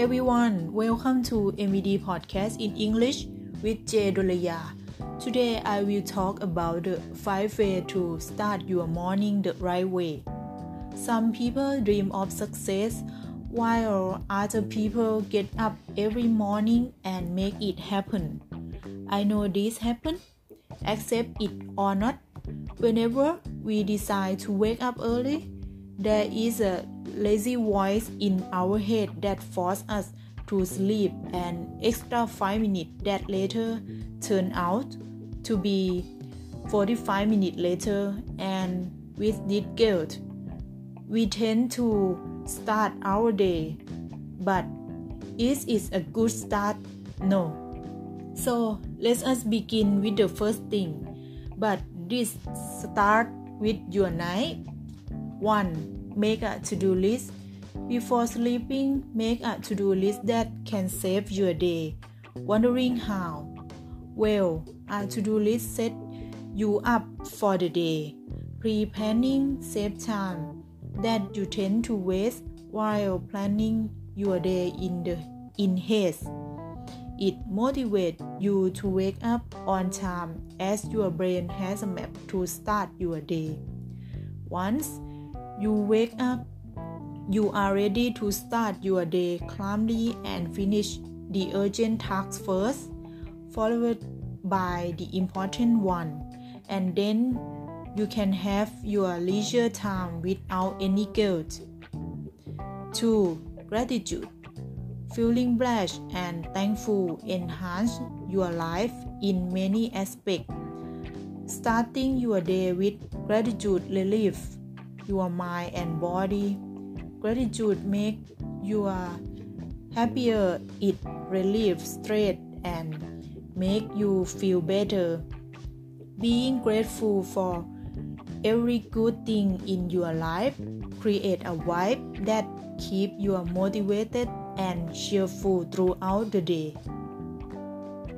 everyone, welcome to MVD Podcast in English with Jay Dolaya. Today I will talk about the 5 ways to start your morning the right way. Some people dream of success while other people get up every morning and make it happen. I know this happen, accept it or not. Whenever we decide to wake up early, there is a lazy voice in our head that forces us to sleep. An extra 5 minutes that later turn out to be 45 minutes later. And with this guilt we tend to start our day. But is it a good start? No. So let us begin with the first thing. But this start with your night 1 Make a to do list. Before sleeping, make a to do list that can save your day. Wondering how? Well, a to do list set you up for the day. Pre planning save time that you tend to waste while planning your day in, the, in haste. It motivates you to wake up on time as your brain has a map to start your day. Once you wake up, you are ready to start your day calmly and finish the urgent tasks first, followed by the important one, and then you can have your leisure time without any guilt. 2. Gratitude. Feeling blessed and thankful enhance your life in many aspects. Starting your day with gratitude relief your mind and body. Gratitude make you happier. It relieves stress and make you feel better. Being grateful for every good thing in your life create a vibe that keep you motivated and cheerful throughout the day.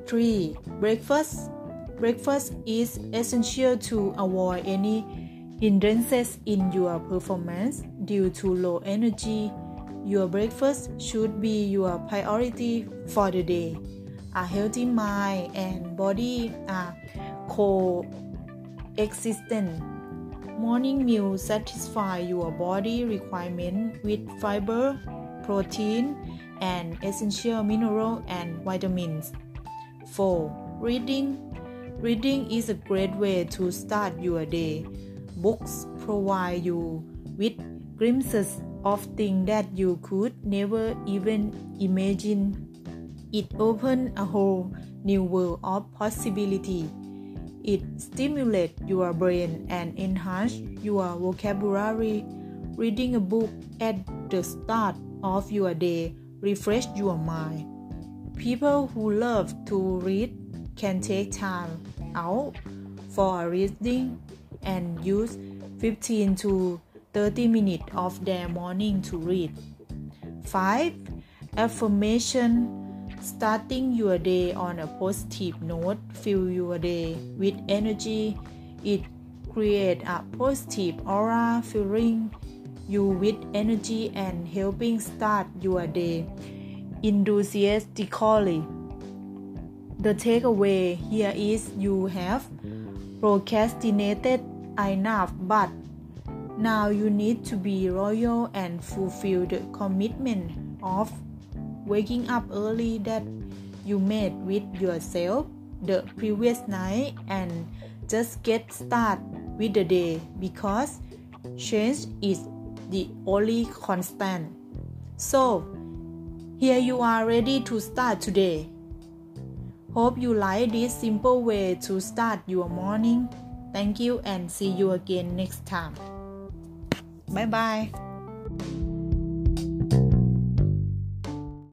3. Breakfast Breakfast is essential to avoid any hindrances in your performance due to low energy, your breakfast should be your priority for the day. A healthy mind and body are coexistent. Morning meal satisfy your body requirement with fiber, protein, and essential mineral and vitamins. 4. Reading Reading is a great way to start your day books provide you with glimpses of things that you could never even imagine. It opens a whole new world of possibility. It stimulates your brain and enhances your vocabulary. Reading a book at the start of your day refresh your mind. People who love to read can take time out for reading and use 15 to 30 minutes of their morning to read. 5. Affirmation Starting your day on a positive note, fill your day with energy. It creates a positive aura, filling you with energy and helping start your day enthusiastically. The takeaway here is you have procrastinated enough, but now you need to be loyal and fulfill the commitment of waking up early that you made with yourself the previous night and just get started with the day because change is the only constant. So, here you are ready to start today. Hope you like this simple way to start your morning. Thank you and see you again next time. Bye bye.